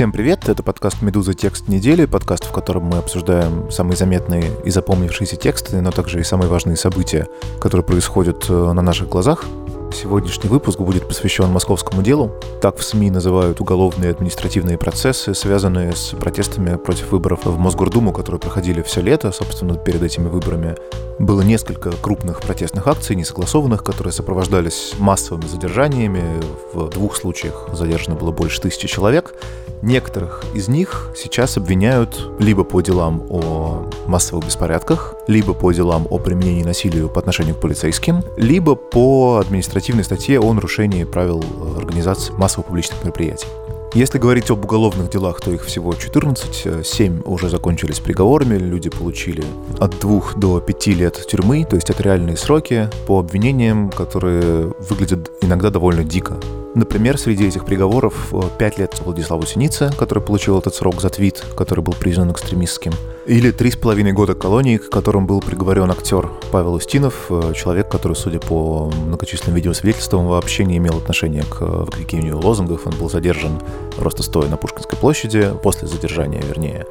Всем привет, это подкаст «Медуза. Текст недели», подкаст, в котором мы обсуждаем самые заметные и запомнившиеся тексты, но также и самые важные события, которые происходят э, на наших глазах. Сегодняшний выпуск будет посвящен московскому делу. Так в СМИ называют уголовные административные процессы, связанные с протестами против выборов в Мосгордуму, которые проходили все лето, собственно, перед этими выборами. Было несколько крупных протестных акций, несогласованных, которые сопровождались массовыми задержаниями. В двух случаях задержано было больше тысячи человек. Некоторых из них сейчас обвиняют либо по делам о массовых беспорядках, либо по делам о применении насилия по отношению к полицейским, либо по административной статье о нарушении правил организации массовых публичных мероприятий. Если говорить об уголовных делах, то их всего 14, 7 уже закончились приговорами, люди получили от 2 до 5 лет тюрьмы, то есть это реальные сроки по обвинениям, которые выглядят иногда довольно дико. Например, среди этих приговоров 5 э, лет Владиславу Синице, который получил этот срок за твит, который был признан экстремистским, или 3,5 года колонии, к которым был приговорен актер Павел Устинов, э, человек, который, судя по многочисленным видеосвидетельствам, вообще не имел отношения к выкрикиванию лозунгов. Он был задержан просто стоя на Пушкинской площади, после задержания, вернее.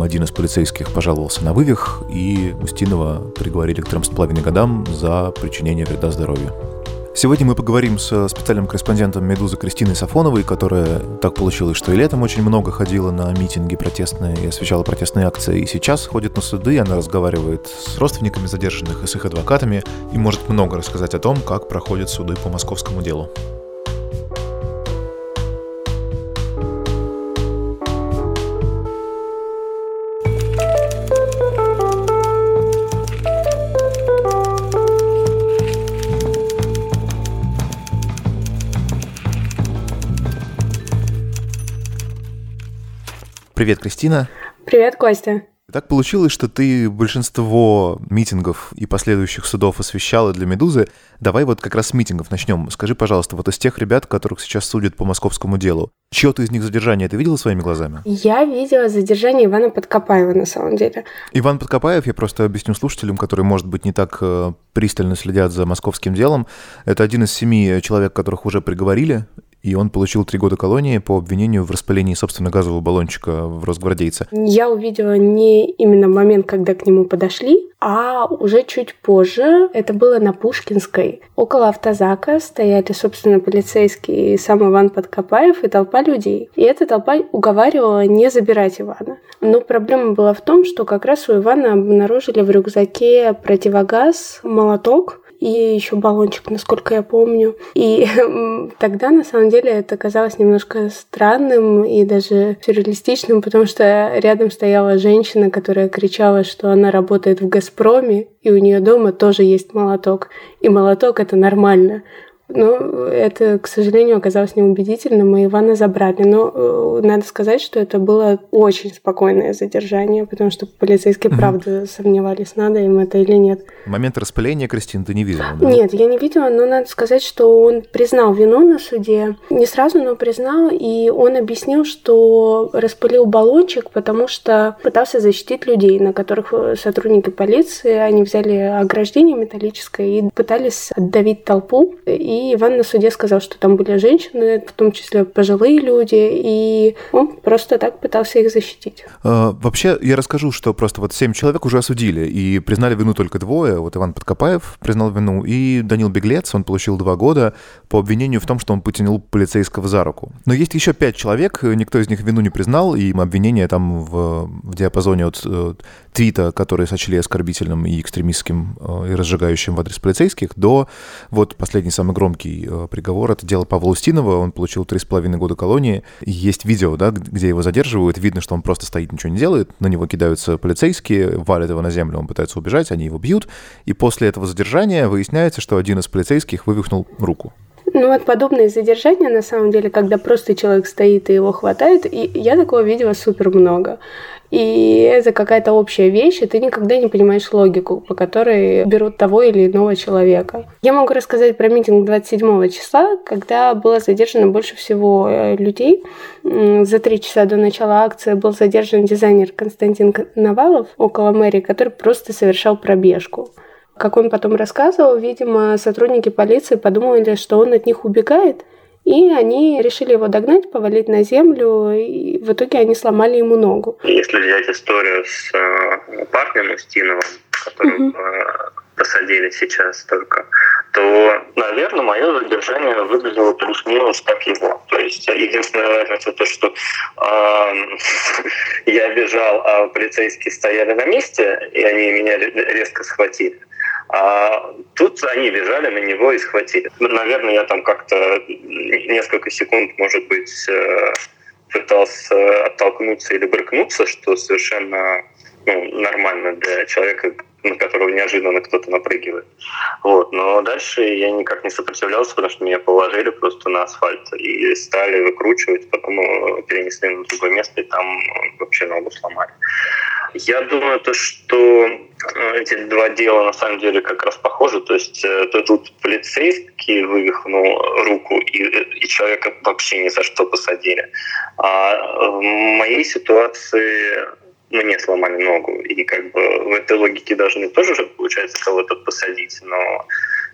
Один из полицейских пожаловался на вывих, и Устинова приговорили к 3,5 годам за причинение вреда здоровью. Сегодня мы поговорим с специальным корреспондентом «Медузы» Кристиной Сафоновой, которая так получилось, что и летом очень много ходила на митинги протестные и освещала протестные акции, и сейчас ходит на суды, она разговаривает с родственниками задержанных и с их адвокатами, и может много рассказать о том, как проходят суды по московскому делу. Привет, Кристина. Привет, Костя. Так получилось, что ты большинство митингов и последующих судов освещала для «Медузы». Давай вот как раз с митингов начнем. Скажи, пожалуйста, вот из тех ребят, которых сейчас судят по московскому делу, чье-то из них задержание ты видела своими глазами? Я видела задержание Ивана Подкопаева, на самом деле. Иван Подкопаев, я просто объясню слушателям, которые, может быть, не так э, пристально следят за московским делом. Это один из семи человек, которых уже приговорили и он получил три года колонии по обвинению в распылении, собственно, газового баллончика в Росгвардейце. Я увидела не именно момент, когда к нему подошли, а уже чуть позже, это было на Пушкинской, около автозака стояли, собственно, полицейские и сам Иван Подкопаев и толпа людей. И эта толпа уговаривала не забирать Ивана. Но проблема была в том, что как раз у Ивана обнаружили в рюкзаке противогаз, молоток, и еще баллончик, насколько я помню. И тогда, на самом деле, это казалось немножко странным и даже сюрреалистичным, потому что рядом стояла женщина, которая кричала, что она работает в «Газпроме», и у нее дома тоже есть молоток. И молоток — это нормально. Но это, к сожалению, оказалось неубедительным, и Ивана забрали. Но э, надо сказать, что это было очень спокойное задержание, потому что полицейские, mm-hmm. правда, сомневались, надо им это или нет. Момент распыления, Кристина, ты не видела? Да? Нет, я не видела, но надо сказать, что он признал вину на суде. Не сразу, но признал, и он объяснил, что распылил баллончик, потому что пытался защитить людей, на которых э, сотрудники полиции, они взяли ограждение металлическое и пытались отдавить толпу, и и Иван на суде сказал, что там были женщины, в том числе пожилые люди, и он просто так пытался их защитить. А, вообще, я расскажу, что просто вот семь человек уже осудили, и признали вину только двое. Вот Иван Подкопаев признал вину, и Данил Беглец, он получил два года по обвинению в том, что он потянул полицейского за руку. Но есть еще пять человек, никто из них вину не признал, и обвинения там в, в диапазоне от э, твита, который сочли оскорбительным и экстремистским э, и разжигающим в адрес полицейских, до вот последний самый громкий э, приговор. Это дело Павла Устинова, он получил три с половиной года колонии. Есть видео, да, где его задерживают, видно, что он просто стоит, ничего не делает, на него кидаются полицейские, валят его на землю, он пытается убежать, они его бьют, и после этого задержания выясняется, что один из полицейских вывихнул руку. Ну вот подобные задержания, на самом деле, когда просто человек стоит и его хватает, и я такого видела супер много. И это какая-то общая вещь, и ты никогда не понимаешь логику, по которой берут того или иного человека. Я могу рассказать про митинг 27 числа, когда было задержано больше всего э, людей. За три часа до начала акции был задержан дизайнер Константин Навалов около мэрии, который просто совершал пробежку. Как он потом рассказывал, видимо, сотрудники полиции подумали, что он от них убегает, И они решили его догнать, повалить на землю, и в итоге они сломали ему ногу. Если взять историю с э, парнем Устиновым, которого угу. посадили сейчас только, то, наверное, мое задержание выглядело плюс-минус как его. То есть единственная разница то, что э, я бежал, а полицейские стояли на месте, и они меня резко схватили. А тут они бежали на него и схватили. Наверное, я там как-то несколько секунд, может быть, э, пытался оттолкнуться или брыкнуться, что совершенно ну, нормально для человека, на которого неожиданно кто-то напрыгивает. Вот. Но дальше я никак не сопротивлялся, потому что меня положили просто на асфальт и стали выкручивать, потом э, перенесли на другое место, и там вообще ногу сломали. Я думаю, то, что э, эти два дела на самом деле как раз похожи. То есть э, то тут полицейский вывихнул руку, и, и человека вообще ни за что посадили. А в моей ситуации мне сломали ногу. И как бы в этой логике должны тоже, получается, кого-то посадить. Но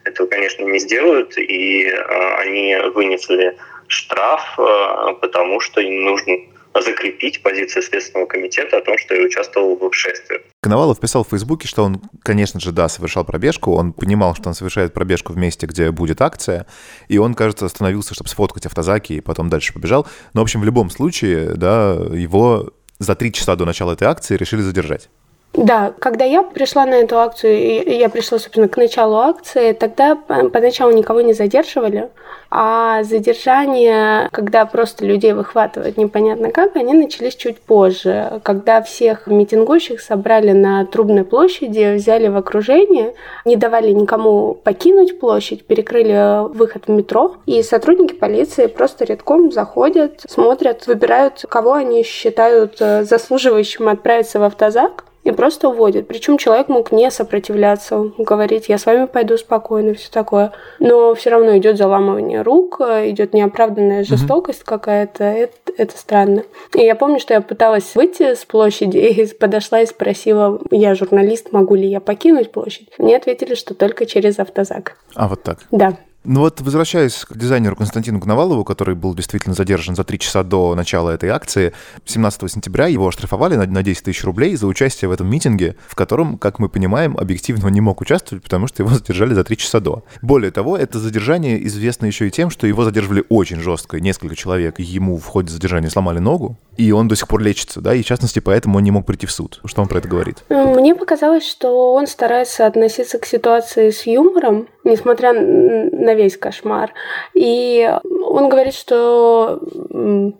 этого, конечно, не сделают. И э, они вынесли штраф, э, потому что им нужно закрепить позицию Следственного комитета о том, что я участвовал в шествии. Коновалов писал в Фейсбуке, что он, конечно же, да, совершал пробежку, он понимал, что он совершает пробежку в месте, где будет акция, и он, кажется, остановился, чтобы сфоткать автозаки, и потом дальше побежал. Но, в общем, в любом случае, да, его за три часа до начала этой акции решили задержать. Да, когда я пришла на эту акцию, я пришла, собственно, к началу акции, тогда поначалу никого не задерживали, а задержания, когда просто людей выхватывают непонятно как, они начались чуть позже, когда всех митингующих собрали на Трубной площади, взяли в окружение, не давали никому покинуть площадь, перекрыли выход в метро, и сотрудники полиции просто редком заходят, смотрят, выбирают, кого они считают э, заслуживающим отправиться в автозак, и просто уводит. Причем человек мог не сопротивляться, говорить, я с вами пойду спокойно, все такое. Но все равно идет заламывание рук, идет неоправданная жестокость mm-hmm. какая-то. Это, это странно. И я помню, что я пыталась выйти с площади и подошла и спросила, я журналист, могу ли я покинуть площадь? Мне ответили, что только через автозак. А вот так? Да. Ну вот, возвращаясь к дизайнеру Константину Гнавалову, который был действительно задержан за три часа до начала этой акции, 17 сентября его оштрафовали на 10 тысяч рублей за участие в этом митинге, в котором, как мы понимаем, объективно он не мог участвовать, потому что его задержали за три часа до. Более того, это задержание известно еще и тем, что его задерживали очень жестко. Несколько человек ему в ходе задержания сломали ногу, и он до сих пор лечится, да, и в частности поэтому он не мог прийти в суд. Что он про это говорит? Мне показалось, что он старается относиться к ситуации с юмором, несмотря на весь кошмар. И он говорит, что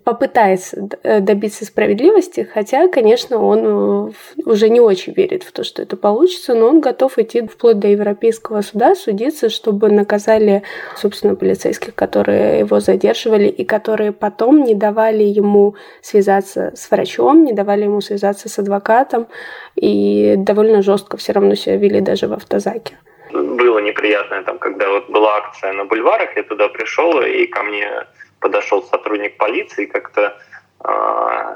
попытается э, добиться справедливости, хотя, конечно, он э, уже не очень верит в то, что это получится, но он готов идти вплоть до Европейского суда, судиться, чтобы наказали, собственно, полицейских, которые его задерживали и которые потом не давали ему связаться с врачом, не давали ему связаться с адвокатом и довольно жестко все равно себя вели даже в автозаке было неприятное, там, когда вот была акция на бульварах, я туда пришел, и ко мне подошел сотрудник полиции как-то э,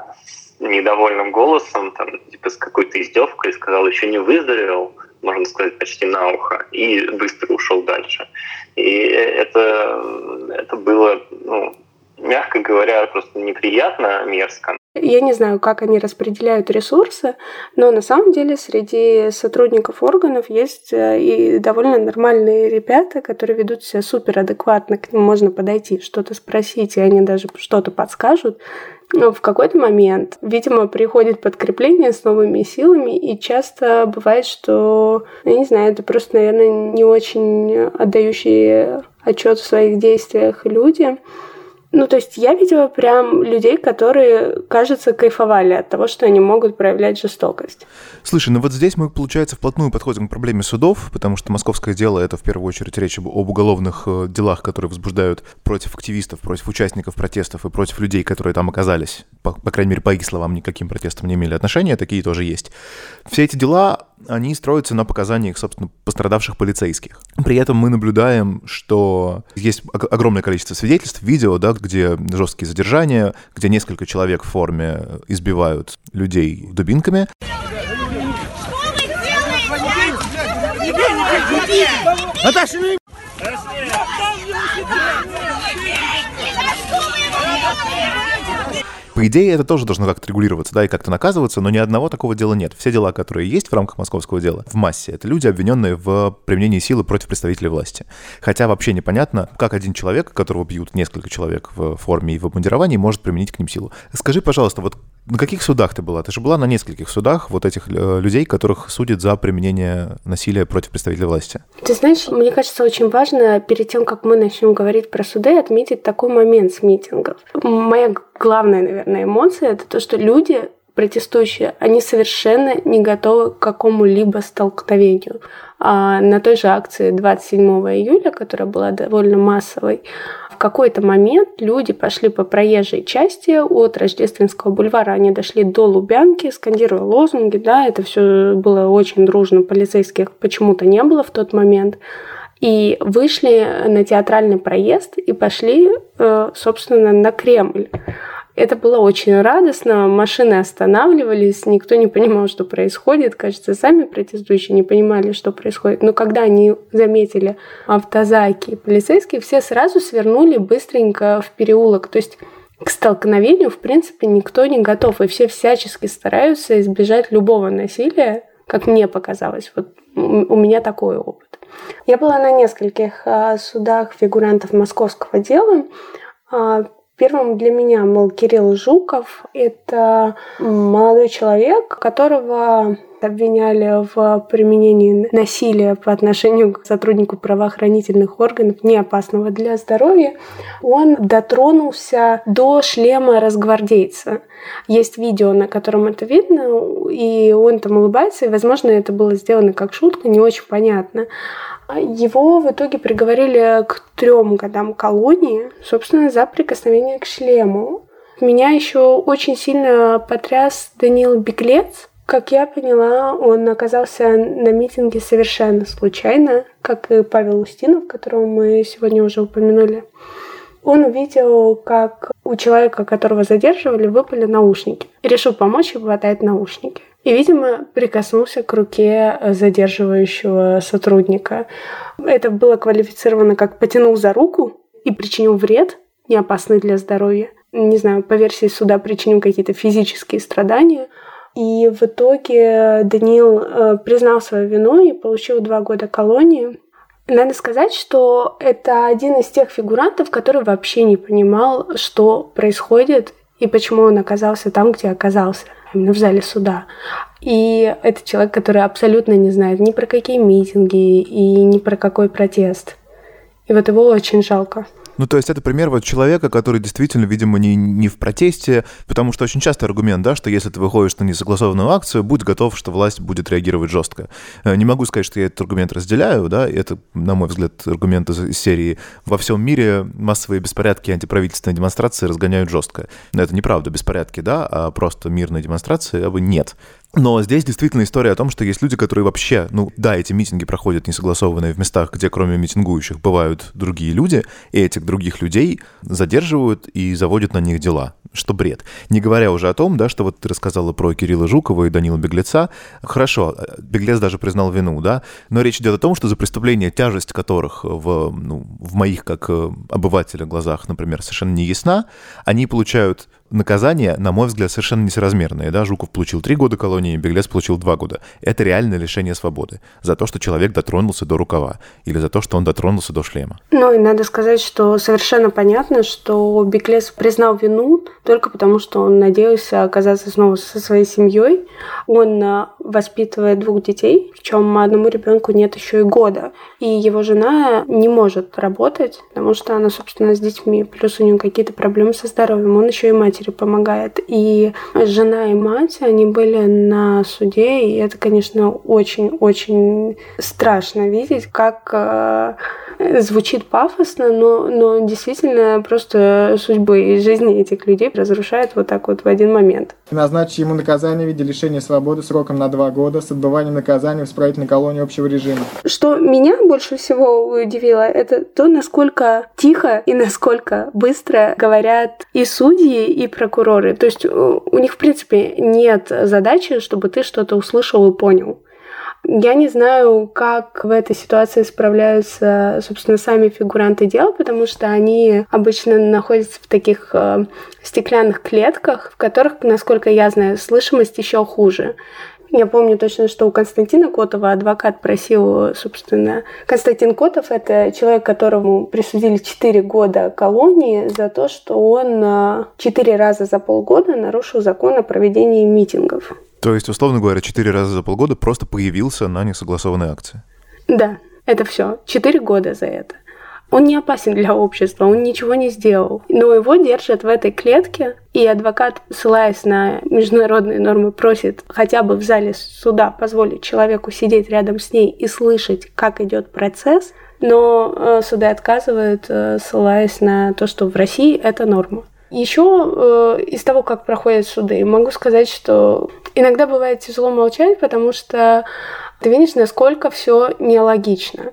недовольным голосом, там, типа с какой-то издевкой, сказал, еще не выздоровел, можно сказать, почти на ухо, и быстро ушел дальше. И это, это было, ну, мягко говоря, просто неприятно, мерзко. Я не знаю, как они распределяют ресурсы, но на самом деле среди сотрудников органов есть э, и довольно нормальные ребята, которые ведут себя супер адекватно, к ним можно подойти, что-то спросить, и они даже что-то подскажут. Но в какой-то момент, видимо, приходит подкрепление с новыми силами, и часто бывает, что, я не знаю, это просто, наверное, не очень отдающие отчет в своих действиях люди, ну, то есть я видела прям людей, которые, кажется, кайфовали от того, что они могут проявлять жестокость. Слушай, ну вот здесь мы, получается, вплотную подходим к проблеме судов, потому что московское дело — это в первую очередь речь об, уголовных э, делах, которые возбуждают против активистов, против участников протестов и против людей, которые там оказались. По, по крайней мере, по их словам, никаким протестам не имели отношения, такие тоже есть. Все эти дела они строятся на показаниях, собственно, пострадавших полицейских. При этом мы наблюдаем, что есть огромное количество свидетельств, видео, да, где жесткие задержания, где несколько человек в форме избивают людей дубинками. Отошли! По идее, это тоже должно как-то регулироваться, да, и как-то наказываться, но ни одного такого дела нет. Все дела, которые есть в рамках московского дела, в массе, это люди, обвиненные в применении силы против представителей власти. Хотя вообще непонятно, как один человек, которого бьют несколько человек в форме и в обмундировании, может применить к ним силу. Скажи, пожалуйста, вот на каких судах ты была? Ты же была на нескольких судах вот этих э, людей, которых судят за применение насилия против представителей власти. Ты знаешь, мне кажется, очень важно перед тем, как мы начнем говорить про суды, отметить такой момент с митингов. Моя главная, наверное, эмоция это то, что люди протестующие, они совершенно не готовы к какому-либо столкновению. А на той же акции 27 июля, которая была довольно массовой, в какой-то момент люди пошли по проезжей части от Рождественского бульвара. Они дошли до Лубянки, скандируя лозунги. Да, это все было очень дружно. Полицейских почему-то не было в тот момент. И вышли на театральный проезд и пошли, э, собственно, на Кремль. Это было очень радостно. Машины останавливались, никто не понимал, что происходит. Кажется, сами протестующие не понимали, что происходит. Но когда они заметили автозаки и полицейские, все сразу свернули быстренько в переулок. То есть к столкновению, в принципе, никто не готов. И все всячески стараются избежать любого насилия, как мне показалось. Вот у меня такой опыт. Я была на нескольких а, судах фигурантов московского дела. Первым для меня был Кирилл Жуков. Это молодой человек, которого обвиняли в применении насилия по отношению к сотруднику правоохранительных органов, не опасного для здоровья, он дотронулся до шлема разгвардейца. Есть видео, на котором это видно, и он там улыбается, и, возможно, это было сделано как шутка, не очень понятно. Его в итоге приговорили к трем годам колонии, собственно, за прикосновение к шлему. Меня еще очень сильно потряс Данил Беглец. Как я поняла, он оказался на митинге совершенно случайно, как и Павел Устинов, которого мы сегодня уже упомянули. Он увидел, как у человека, которого задерживали, выпали наушники. И решил помочь и хватает наушники и, видимо, прикоснулся к руке задерживающего сотрудника. Это было квалифицировано как «потянул за руку» и причинил вред, не опасный для здоровья. Не знаю, по версии суда причинил какие-то физические страдания. И в итоге Даниил э, признал свою вину и получил два года колонии. Надо сказать, что это один из тех фигурантов, который вообще не понимал, что происходит и почему он оказался там, где оказался именно в зале суда. И это человек, который абсолютно не знает ни про какие митинги и ни про какой протест. И вот его очень жалко. Ну, то есть это пример вот человека, который действительно, видимо, не, не в протесте, потому что очень часто аргумент, да, что если ты выходишь на несогласованную акцию, будь готов, что власть будет реагировать жестко. Э, не могу сказать, что я этот аргумент разделяю, да, это, на мой взгляд, аргумент из серии «Во всем мире массовые беспорядки и антиправительственные демонстрации разгоняют жестко». Это неправда, беспорядки, да, а просто мирные демонстрации, а бы нет. Но здесь действительно история о том, что есть люди, которые вообще, ну да, эти митинги проходят несогласованные в местах, где кроме митингующих бывают другие люди, и этих других людей задерживают и заводят на них дела что бред. Не говоря уже о том, да, что вот ты рассказала про Кирилла Жукова и Данила Беглеца. Хорошо, Беглец даже признал вину, да, но речь идет о том, что за преступления, тяжесть которых в, ну, в моих, как э, обывателя, глазах, например, совершенно не ясна, они получают наказание, на мой взгляд, совершенно несоразмерное. Да? Жуков получил три года колонии, Беглец получил два года. Это реальное лишение свободы за то, что человек дотронулся до рукава или за то, что он дотронулся до шлема. Ну и надо сказать, что совершенно понятно, что Беглец признал вину только потому, что он надеялся оказаться снова со своей семьей. Он а, воспитывает двух детей, причем одному ребенку нет еще и года. И его жена не может работать, потому что она, собственно, с детьми, плюс у нее какие-то проблемы со здоровьем. Он еще и матери помогает. И жена и мать, они были на суде, и это, конечно, очень-очень страшно видеть, как э, звучит пафосно, но, но действительно просто судьбы и жизни этих людей разрушают вот так вот в один момент. Назначить ему наказание в виде лишения свободы сроком на два года с отбыванием наказания в исправительной колонии общего режима. Что меня больше всего удивило, это то, насколько тихо и насколько быстро говорят и судьи, и прокуроры. То есть у них, в принципе, нет задачи, чтобы ты что-то услышал и понял Я не знаю, как в этой ситуации справляются, собственно, сами фигуранты дела, потому что они обычно находятся в таких э, стеклянных клетках, в которых, насколько я знаю, слышимость еще хуже. Я помню точно, что у Константина Котова адвокат просил, собственно... Константин Котов — это человек, которому присудили 4 года колонии за то, что он 4 э, раза за полгода нарушил закон о проведении митингов. То есть, условно говоря, четыре раза за полгода просто появился на несогласованной акции. Да, это все. Четыре года за это. Он не опасен для общества, он ничего не сделал. Но его держат в этой клетке, и адвокат, ссылаясь на международные нормы, просит хотя бы в зале суда позволить человеку сидеть рядом с ней и слышать, как идет процесс, но э, суды отказывают, э, ссылаясь на то, что в России это норма. Еще э, из того, как проходят суды, могу сказать, что иногда бывает тяжело молчать, потому что ты видишь, насколько все нелогично.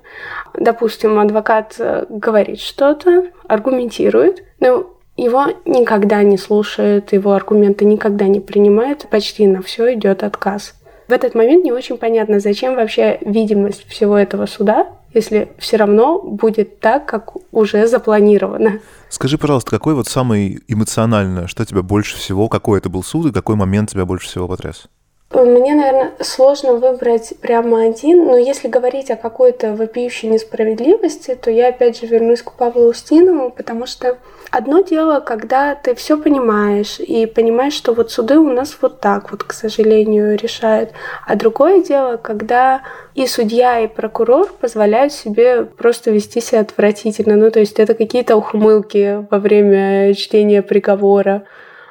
Допустим, адвокат э, говорит что-то, аргументирует, но его никогда не слушают, его аргументы никогда не принимают, почти на все идет отказ. В этот момент не очень понятно, зачем вообще видимость всего этого суда, если все равно будет так, как уже запланировано. Скажи, пожалуйста, какой вот самый эмоционально, что тебя больше всего, какой это был суд и какой момент тебя больше всего потряс? Мне, наверное, сложно выбрать прямо один, но если говорить о какой-то вопиющей несправедливости, то я опять же вернусь к Павлу Устинову, потому что одно дело, когда ты все понимаешь и понимаешь, что вот суды у нас вот так вот, к сожалению, решают, а другое дело, когда и судья, и прокурор позволяют себе просто вести себя отвратительно. Ну, то есть это какие-то ухмылки во время чтения приговора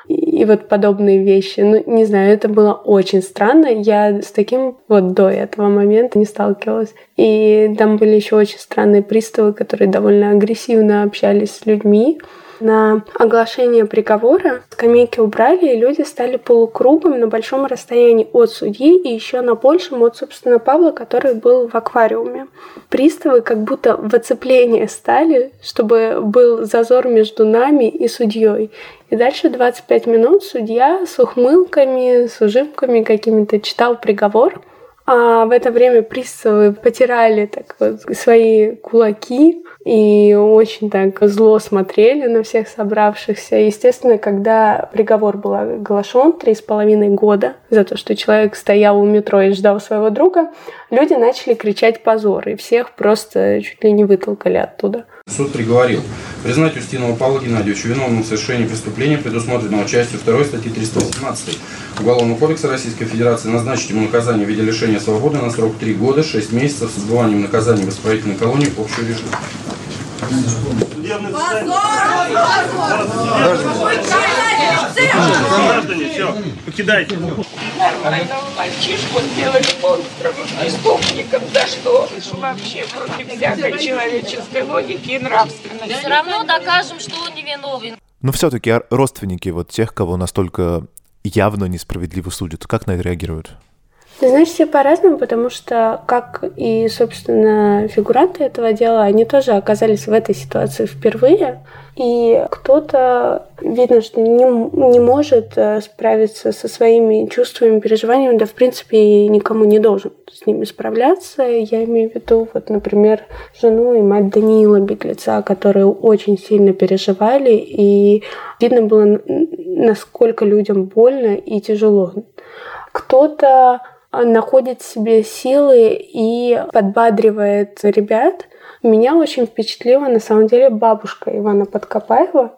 и вот подобные вещи. Ну, не знаю, это было очень странно. Я с таким вот до этого момента не сталкивалась. И там были еще очень странные приставы, которые довольно агрессивно общались с людьми на оглашение приговора скамейки убрали, и люди стали полукругом на большом расстоянии от судьи и еще на большем от, собственно, Павла, который был в аквариуме. Приставы как будто в оцепление стали, чтобы был зазор между нами и судьей. И дальше 25 минут судья с ухмылками, с ужимками какими-то читал приговор. А в это время приставы потирали так вот свои кулаки, и очень так зло смотрели на всех собравшихся. Естественно, когда приговор был оглашен три с половиной года за то, что человек стоял у метро и ждал своего друга, люди начали кричать позор, и всех просто чуть ли не вытолкали оттуда. Суд приговорил. Признать Устинова Павла Геннадьевича виновным в совершении преступления, предусмотренного частью 2 статьи 318 Уголовного кодекса Российской Федерации, назначить ему наказание в виде лишения свободы на срок 3 года, 6 месяцев с отбыванием наказания в исправительной колонии общего режима. Граждане, все, покидайте. Нормального мальчишку сделали монстром, преступником. За что? Вообще против всякой человеческой логики и нравственности. Все равно докажем, что он невиновен. Но все-таки родственники вот тех, кого настолько явно несправедливо судят, как на это реагируют? Ты знаешь, все по-разному, потому что, как и, собственно, фигуранты этого дела, они тоже оказались в этой ситуации впервые. И кто-то, видно, что не, не может э, справиться со своими чувствами, переживаниями, да, в принципе, никому не должен с ними справляться. Я имею в виду, вот, например, жену и мать Даниила Беглеца, которые очень сильно переживали, и видно было, насколько людям больно и тяжело. Кто-то находит в себе силы и подбадривает ребят. Меня очень впечатлила на самом деле бабушка Ивана Подкопаева.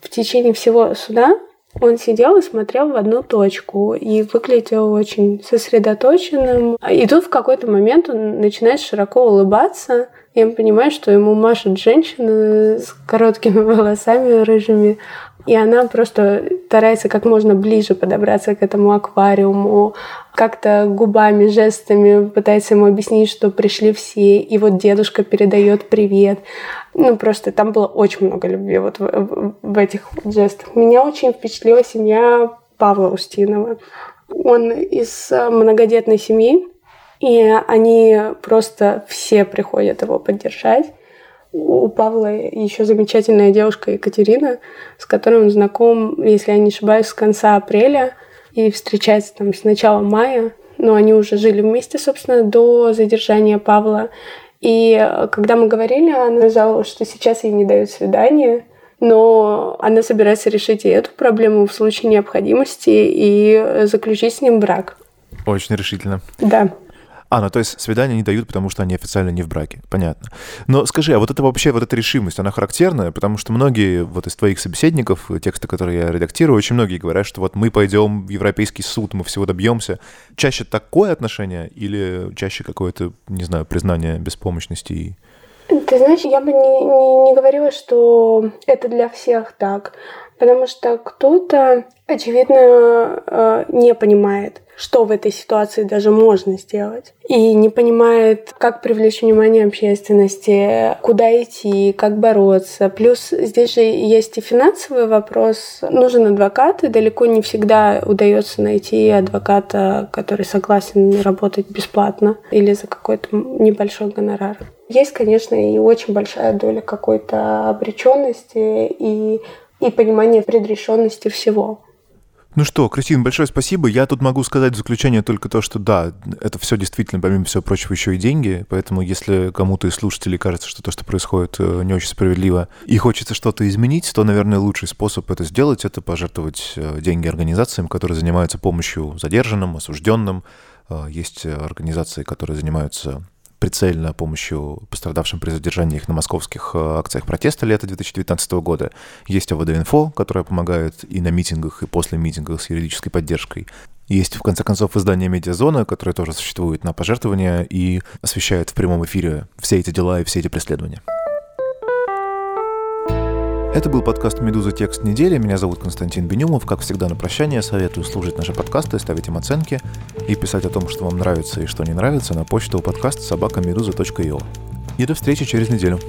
В течение всего суда он сидел и смотрел в одну точку и выглядел очень сосредоточенным. И тут в какой-то момент он начинает широко улыбаться. Я понимаю, что ему машет женщина с короткими волосами рыжими. И она просто старается как можно ближе подобраться к этому аквариуму, как-то губами, жестами пытается ему объяснить, что пришли все, и вот дедушка передает привет. Ну, просто там было очень много любви вот в, в, этих вот жестах. Меня очень впечатлила семья Павла Устинова. Он из многодетной семьи, и они просто все приходят его поддержать. У Павла еще замечательная девушка Екатерина, с которой он знаком, если я не ошибаюсь, с конца апреля и встречается там с начала мая. но они уже жили вместе, собственно, до задержания Павла. И когда мы говорили, она сказала, что сейчас ей не дают свидание, но она собирается решить и эту проблему в случае необходимости и заключить с ним брак. Очень решительно. Да. А, ну то есть свидания не дают, потому что они официально не в браке. Понятно. Но скажи, а вот это вообще, вот эта решимость, она характерная? Потому что многие вот из твоих собеседников, тексты, которые я редактирую, очень многие говорят, что вот мы пойдем в Европейский суд, мы всего добьемся. Чаще такое отношение или чаще какое-то, не знаю, признание беспомощности ты знаешь, я бы не, не, не говорила, что это для всех так, потому что кто-то, очевидно, э, не понимает, что в этой ситуации даже можно сделать. И не понимает, как привлечь внимание общественности, куда идти, как бороться. Плюс здесь же есть и финансовый вопрос. Нужен адвокат, и далеко не всегда удается найти адвоката, который согласен работать бесплатно или за какой-то небольшой гонорар. Есть, конечно, и очень большая доля какой-то обреченности и, и понимания предрешенности всего. Ну что, Кристина, большое спасибо. Я тут могу сказать в заключение только то, что да, это все действительно, помимо всего прочего, еще и деньги. Поэтому если кому-то из слушателей кажется, что то, что происходит, э, не очень справедливо, и хочется что-то изменить, то, наверное, лучший способ это сделать — это пожертвовать э, деньги организациям, которые занимаются помощью задержанным, осужденным. Э, есть организации, которые занимаются прицельно помощью пострадавшим при задержании их на московских э, акциях протеста лета 2019 года. Есть АВД-инфо, которая помогает и на митингах, и после митингов с юридической поддержкой. Есть, в конце концов, издание «Медиазона», которое тоже существует на пожертвования и освещает в прямом эфире все эти дела и все эти преследования. Это был подкаст «Медуза. Текст недели». Меня зовут Константин Бенюмов. Как всегда, на прощание советую слушать наши подкасты, ставить им оценки и писать о том, что вам нравится и что не нравится, на почту подкаст собакамедуза.io. И до встречи через неделю.